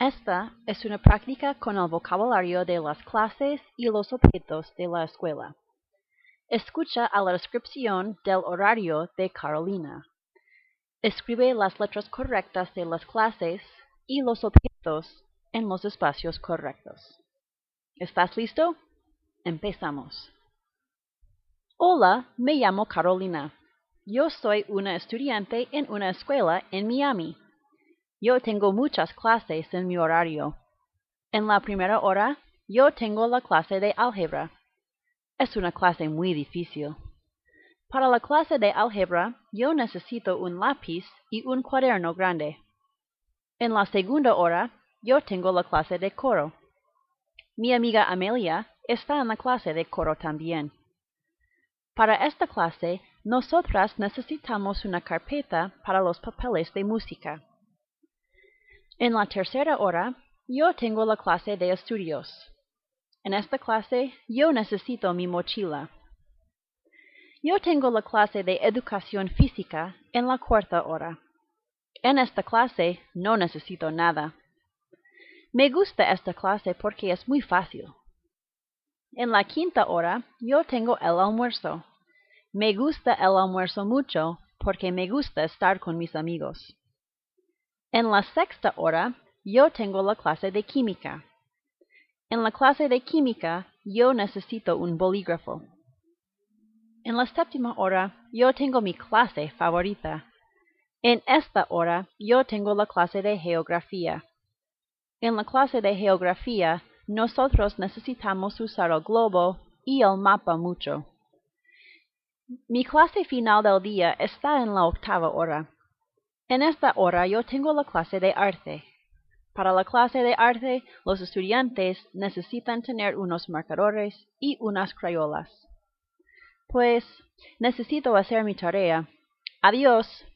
Esta es una práctica con el vocabulario de las clases y los objetos de la escuela. Escucha a la descripción del horario de Carolina. Escribe las letras correctas de las clases y los objetos en los espacios correctos. ¿Estás listo? Empezamos. Hola, me llamo Carolina. Yo soy una estudiante en una escuela en Miami. Yo tengo muchas clases en mi horario. En la primera hora, yo tengo la clase de álgebra. Es una clase muy difícil. Para la clase de álgebra, yo necesito un lápiz y un cuaderno grande. En la segunda hora, yo tengo la clase de coro. Mi amiga Amelia está en la clase de coro también. Para esta clase, nosotras necesitamos una carpeta para los papeles de música. En la tercera hora, yo tengo la clase de estudios. En esta clase, yo necesito mi mochila. Yo tengo la clase de educación física en la cuarta hora. En esta clase no necesito nada. Me gusta esta clase porque es muy fácil. En la quinta hora, yo tengo el almuerzo. Me gusta el almuerzo mucho porque me gusta estar con mis amigos. En la sexta hora, yo tengo la clase de química. En la clase de química, yo necesito un bolígrafo. En la séptima hora, yo tengo mi clase favorita. En esta hora, yo tengo la clase de geografía. En la clase de geografía, nosotros necesitamos usar el globo y el mapa mucho. Mi clase final del día está en la octava hora. En esta hora yo tengo la clase de arte. Para la clase de arte, los estudiantes necesitan tener unos marcadores y unas crayolas. Pues necesito hacer mi tarea. Adiós.